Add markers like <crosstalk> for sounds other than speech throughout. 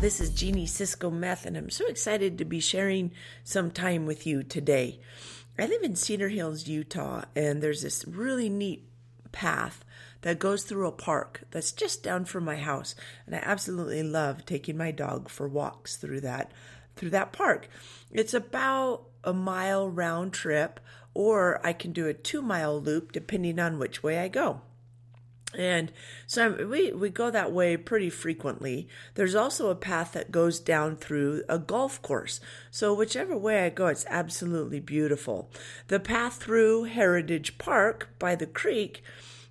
this is Jeanie Cisco Meth, and I'm so excited to be sharing some time with you today. I live in Cedar Hills, Utah, and there's this really neat path that goes through a park that's just down from my house, and I absolutely love taking my dog for walks through that through that park. It's about a mile round trip, or I can do a two mile loop depending on which way I go. And so we, we go that way pretty frequently. There's also a path that goes down through a golf course. So whichever way I go, it's absolutely beautiful. The path through Heritage Park by the creek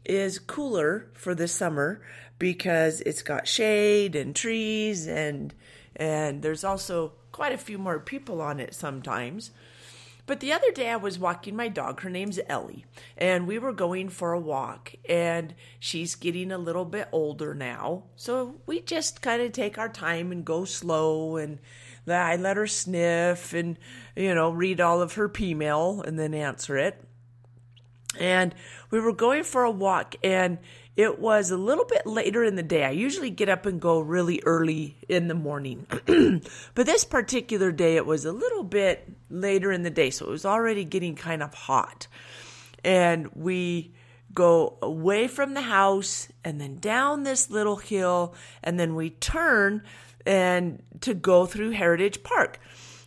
is cooler for the summer because it's got shade and trees and and there's also quite a few more people on it sometimes. But the other day I was walking my dog. Her name's Ellie, and we were going for a walk. And she's getting a little bit older now, so we just kind of take our time and go slow. And I let her sniff and you know read all of her P mail and then answer it. And we were going for a walk, and it was a little bit later in the day. I usually get up and go really early in the morning. <clears throat> but this particular day, it was a little bit later in the day. So it was already getting kind of hot. And we go away from the house and then down this little hill. And then we turn and to go through Heritage Park.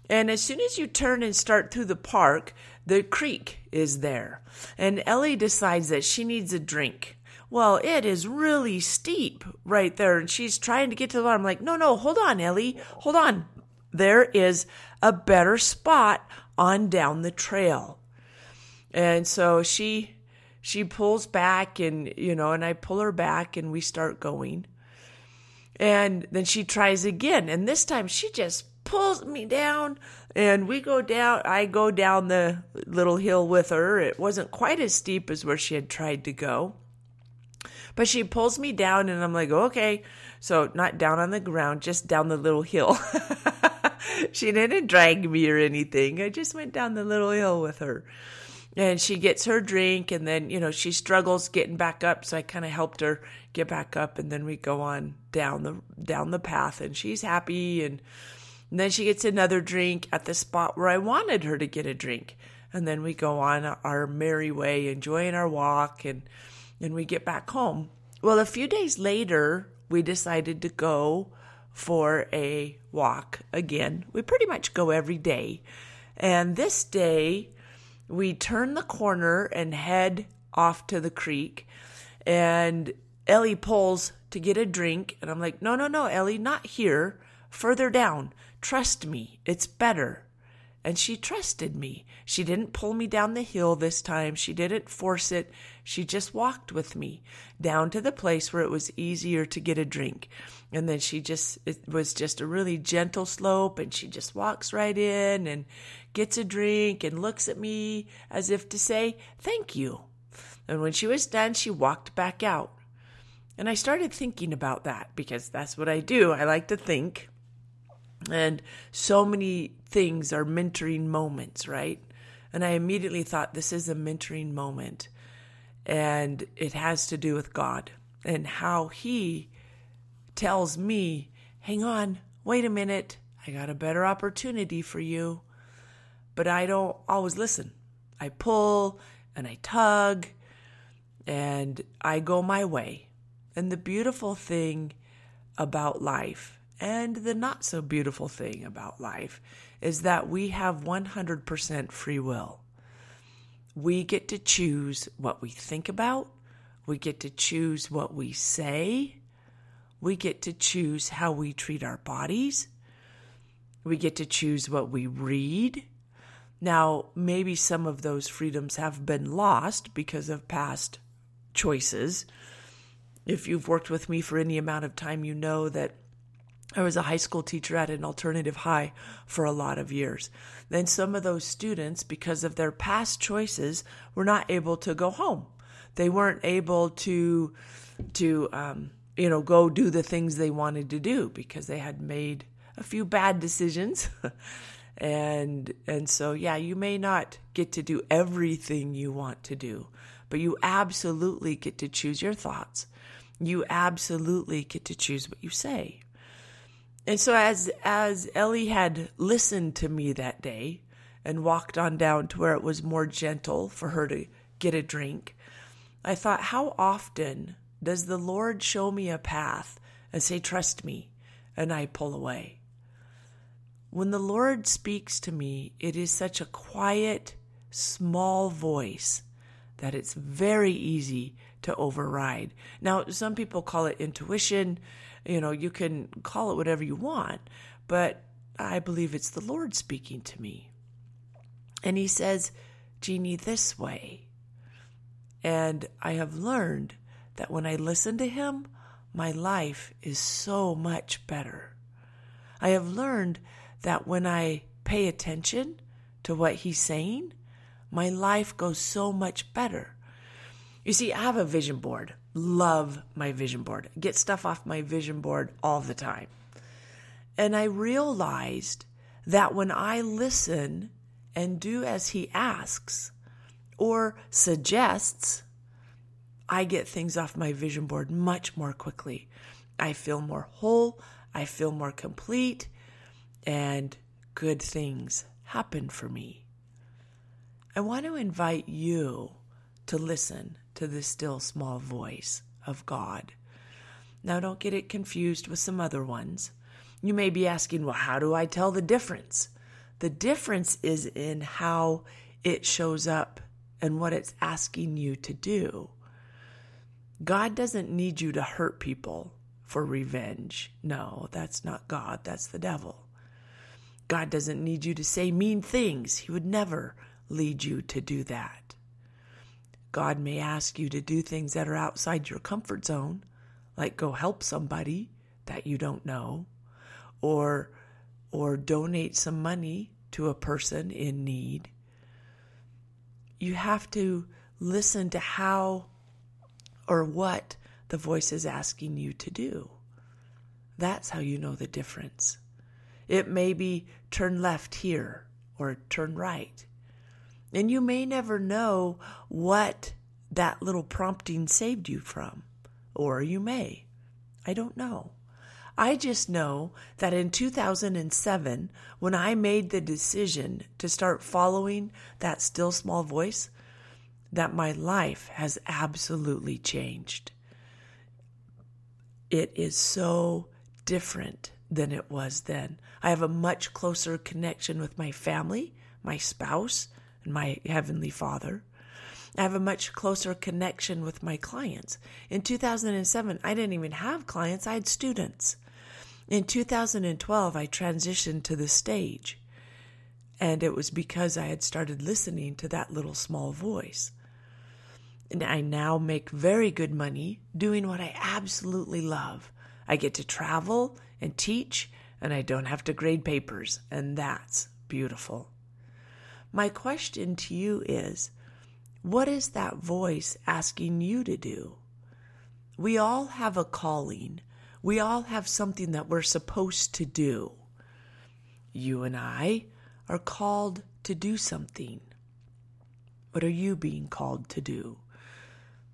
And as soon as you turn and start through the park, the creek is there. And Ellie decides that she needs a drink. Well, it is really steep right there. And she's trying to get to the bottom. I'm like, no, no, hold on, Ellie. Hold on. There is a better spot on down the trail. And so she she pulls back and you know, and I pull her back and we start going. And then she tries again. And this time she just pulls me down and we go down I go down the little hill with her. It wasn't quite as steep as where she had tried to go. But she pulls me down, and I'm like, okay. So, not down on the ground, just down the little hill. <laughs> she didn't drag me or anything. I just went down the little hill with her. And she gets her drink, and then, you know, she struggles getting back up. So I kind of helped her get back up, and then we go on down the down the path, and she's happy. And, and then she gets another drink at the spot where I wanted her to get a drink. And then we go on our merry way, enjoying our walk and and we get back home. Well, a few days later, we decided to go for a walk again. We pretty much go every day. And this day, we turn the corner and head off to the creek. And Ellie pulls to get a drink. And I'm like, no, no, no, Ellie, not here. Further down. Trust me, it's better. And she trusted me. She didn't pull me down the hill this time. She didn't force it. She just walked with me down to the place where it was easier to get a drink. And then she just, it was just a really gentle slope and she just walks right in and gets a drink and looks at me as if to say, thank you. And when she was done, she walked back out. And I started thinking about that because that's what I do. I like to think. And so many things are mentoring moments, right? And I immediately thought, this is a mentoring moment. And it has to do with God and how He tells me, hang on, wait a minute, I got a better opportunity for you. But I don't always listen. I pull and I tug and I go my way. And the beautiful thing about life and the not so beautiful thing about life is that we have 100% free will. We get to choose what we think about, we get to choose what we say, we get to choose how we treat our bodies, we get to choose what we read. Now, maybe some of those freedoms have been lost because of past choices. If you've worked with me for any amount of time, you know that I was a high school teacher at an alternative high for a lot of years. Then some of those students, because of their past choices, were not able to go home. They weren't able to, to, um, you know, go do the things they wanted to do because they had made a few bad decisions. <laughs> and, and so, yeah, you may not get to do everything you want to do, but you absolutely get to choose your thoughts. You absolutely get to choose what you say And so as as Ellie had listened to me that day and walked on down to where it was more gentle for her to get a drink, I thought how often does the Lord show me a path and say trust me and I pull away. When the Lord speaks to me, it is such a quiet, small voice that it's very easy to override. Now, some people call it intuition. You know, you can call it whatever you want, but I believe it's the Lord speaking to me. And He says, Jeanie, this way. And I have learned that when I listen to Him, my life is so much better. I have learned that when I pay attention to what he's saying, my life goes so much better. You see, I have a vision board. Love my vision board. Get stuff off my vision board all the time. And I realized that when I listen and do as he asks or suggests, I get things off my vision board much more quickly. I feel more whole. I feel more complete and good things happen for me. I want to invite you to listen to the still small voice of God. Now, don't get it confused with some other ones. You may be asking, well, how do I tell the difference? The difference is in how it shows up and what it's asking you to do. God doesn't need you to hurt people for revenge. No, that's not God, that's the devil. God doesn't need you to say mean things. He would never lead you to do that. God may ask you to do things that are outside your comfort zone, like go help somebody that you don't know, or or donate some money to a person in need. You have to listen to how or what the voice is asking you to do. That's how you know the difference. It may be turn left here or turn right. And you may never know what that little prompting saved you from, or you may. I don't know. I just know that in 2007, when I made the decision to start following that still small voice, that my life has absolutely changed. It is so different than it was then. I have a much closer connection with my family, my spouse, and my Heavenly Father. I have a much closer connection with my clients. In 2007, I didn't even have clients, I had students. In 2012, I transitioned to the stage. And it was because I had started listening to that little small voice. And I now make very good money doing what I absolutely love. I get to travel and teach, and I don't have to grade papers, and that's beautiful. My question to you is what is that voice asking you to do? We all have a calling. We all have something that we're supposed to do. You and I are called to do something. What are you being called to do?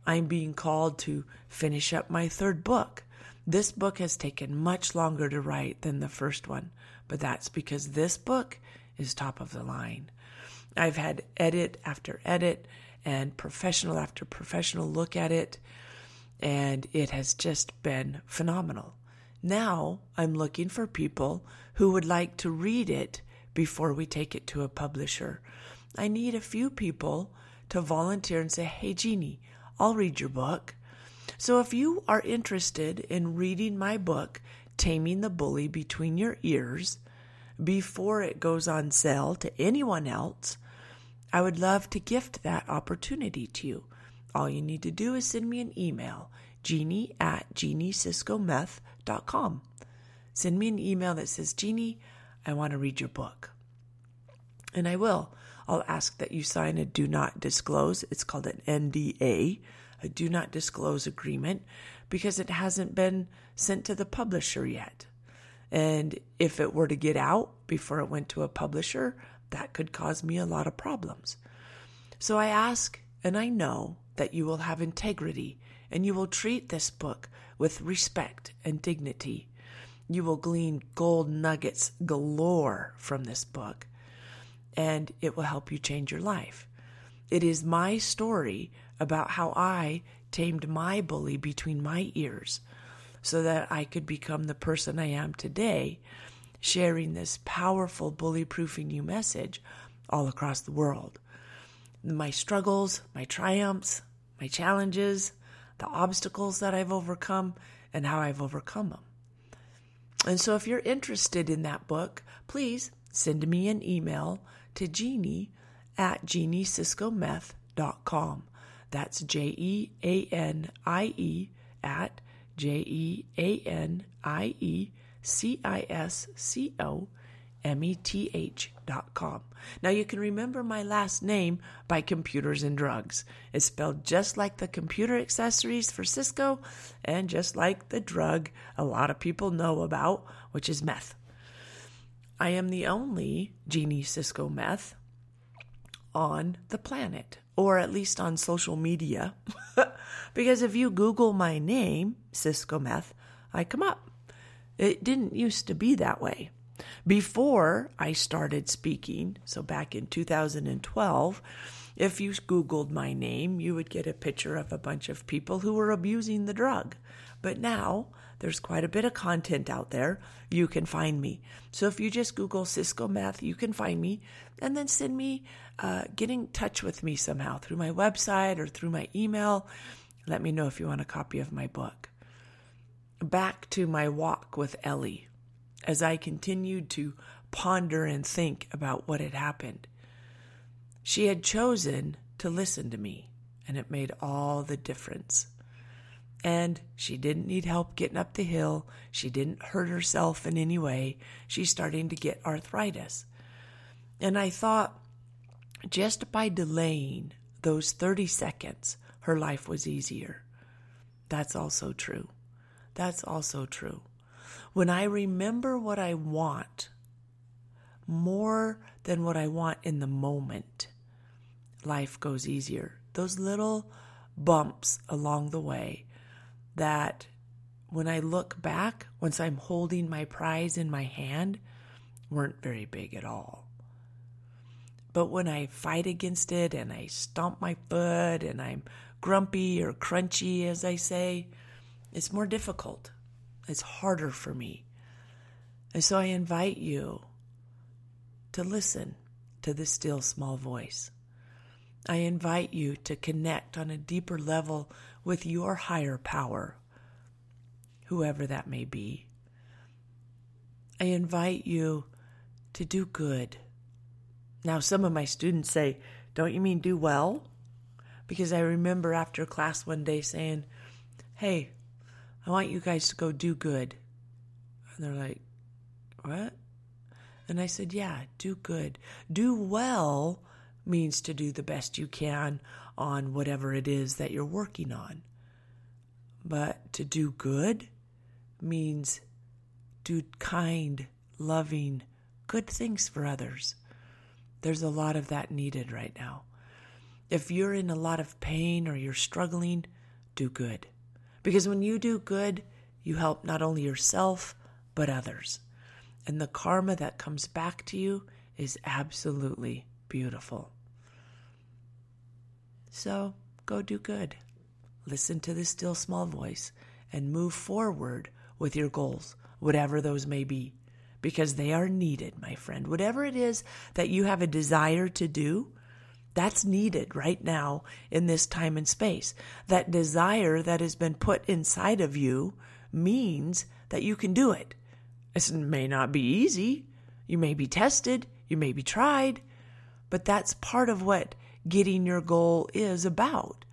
I'm being called to finish up my third book. This book has taken much longer to write than the first one, but that's because this book is top of the line. I've had edit after edit and professional after professional look at it, and it has just been phenomenal. Now I'm looking for people who would like to read it before we take it to a publisher. I need a few people to volunteer and say, Hey, Jeanie, I'll read your book. So if you are interested in reading my book, Taming the Bully Between Your Ears, before it goes on sale to anyone else, I would love to gift that opportunity to you. All you need to do is send me an email, jeanie at jeanieciscometh.com. Send me an email that says, Jeanie, I want to read your book. And I will. I'll ask that you sign a do not disclose. It's called an NDA, a do not disclose agreement because it hasn't been sent to the publisher yet. And if it were to get out before it went to a publisher, that could cause me a lot of problems. So I ask and I know that you will have integrity and you will treat this book with respect and dignity. You will glean gold nuggets galore from this book, and it will help you change your life. It is my story about how I tamed my bully between my ears so that I could become the person I am today, sharing this powerful bully proofing you message all across the world. My struggles, my triumphs, my challenges, the obstacles that I've overcome, and how I've overcome them. And so, if you're interested in that book, please send me an email to Jeanie at jeanieciscometh.com. That's J E A N I E at J E A N I E C I S C O M E T H dot com. Now you can remember my last name by Computers and Drugs. It's spelled just like the computer accessories for Cisco and just like the drug a lot of people know about, which is meth. I am the only Jeanie Cisco meth on the planet, or at least on social media. <laughs> because if you Google my name, Cisco Meth, I come up. It didn't used to be that way. Before I started speaking, so back in 2012, if you Googled my name, you would get a picture of a bunch of people who were abusing the drug. But now there's quite a bit of content out there. You can find me. So if you just Google Cisco Meth, you can find me and then send me, uh, get in touch with me somehow through my website or through my email. Let me know if you want a copy of my book. Back to my walk with Ellie as I continued to ponder and think about what had happened. She had chosen to listen to me, and it made all the difference. And she didn't need help getting up the hill. She didn't hurt herself in any way. She's starting to get arthritis. And I thought, just by delaying those 30 seconds, her life was easier. That's also true. That's also true. When I remember what I want more than what I want in the moment, life goes easier. Those little bumps along the way that when I look back, once I'm holding my prize in my hand, weren't very big at all. But when I fight against it and I stomp my foot and I'm grumpy or crunchy, as I say, it's more difficult. It's harder for me. And so I invite you to listen to this still small voice. I invite you to connect on a deeper level with your higher power, whoever that may be. I invite you to do good. Now, some of my students say, Don't you mean do well? Because I remember after class one day saying, Hey, I want you guys to go do good. And they're like, What? And I said, Yeah, do good. Do well means to do the best you can on whatever it is that you're working on. But to do good means do kind, loving, good things for others. There's a lot of that needed right now. If you're in a lot of pain or you're struggling, do good. Because when you do good, you help not only yourself, but others. And the karma that comes back to you is absolutely beautiful. So go do good. Listen to the still small voice and move forward with your goals, whatever those may be, because they are needed, my friend. Whatever it is that you have a desire to do, that's needed right now in this time and space. That desire that has been put inside of you means that you can do it. It may not be easy. You may be tested. You may be tried. But that's part of what getting your goal is about.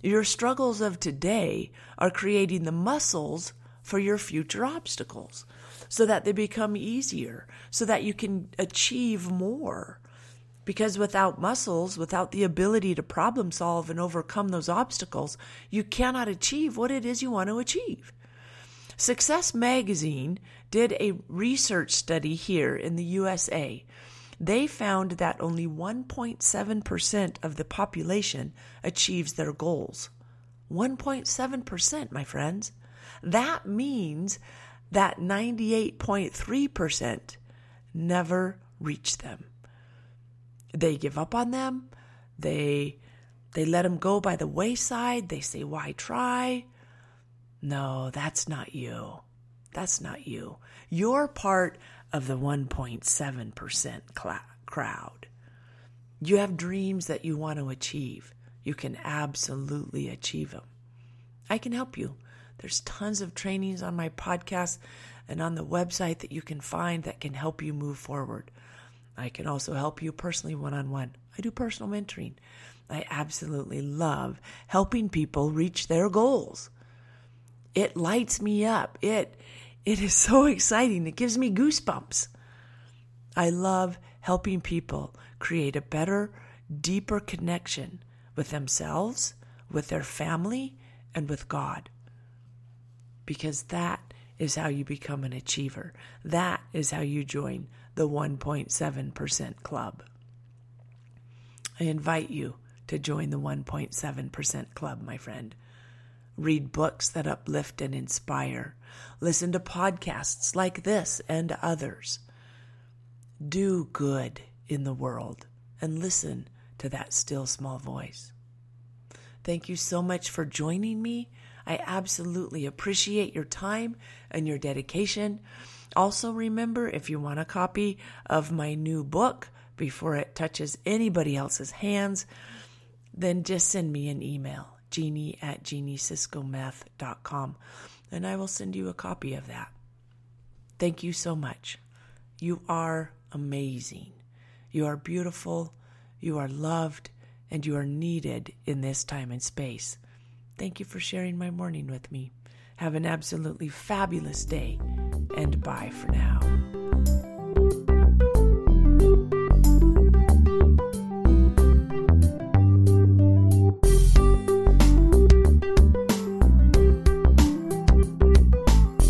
Your struggles of today are creating the muscles for your future obstacles so that they become easier, so that you can achieve more. Because without muscles, without the ability to problem solve and overcome those obstacles, you cannot achieve what it is you want to achieve. Success Magazine did a research study here in the USA they found that only 1.7% of the population achieves their goals. 1.7%, my friends. That means that 98.3% never reach them. They give up on them. They they let them go by the wayside. They say, "Why try?" No, that's not you. That's not you. You're part of the 1.7% cl- crowd. You have dreams that you want to achieve. You can absolutely achieve them. I can help you. There's tons of trainings on my podcast and on the website that you can find that can help you move forward. I can also help you personally one on one. I do personal mentoring. I absolutely love helping people reach their goals. It lights me up. It it is <laughs> so exciting. It gives me goosebumps. I love helping people create a better, deeper connection with themselves, with their family, and with God. Because that is how you become an achiever. That is how you join the 1.7% club. I invite you to join the 1.7% club, my friend. Read books that uplift and inspire. Listen to podcasts like this and others. Do good in the world and listen to that still small voice. Thank you so much for joining me. I absolutely appreciate your time and your dedication. Also, remember if you want a copy of my new book before it touches anybody else's hands, then just send me an email, jeanie at jeanieciscometh.com, and I will send you a copy of that. Thank you so much. You are amazing. You are beautiful. You are loved and you are needed in this time and space. Thank you for sharing my morning with me. Have an absolutely fabulous day, and bye for now.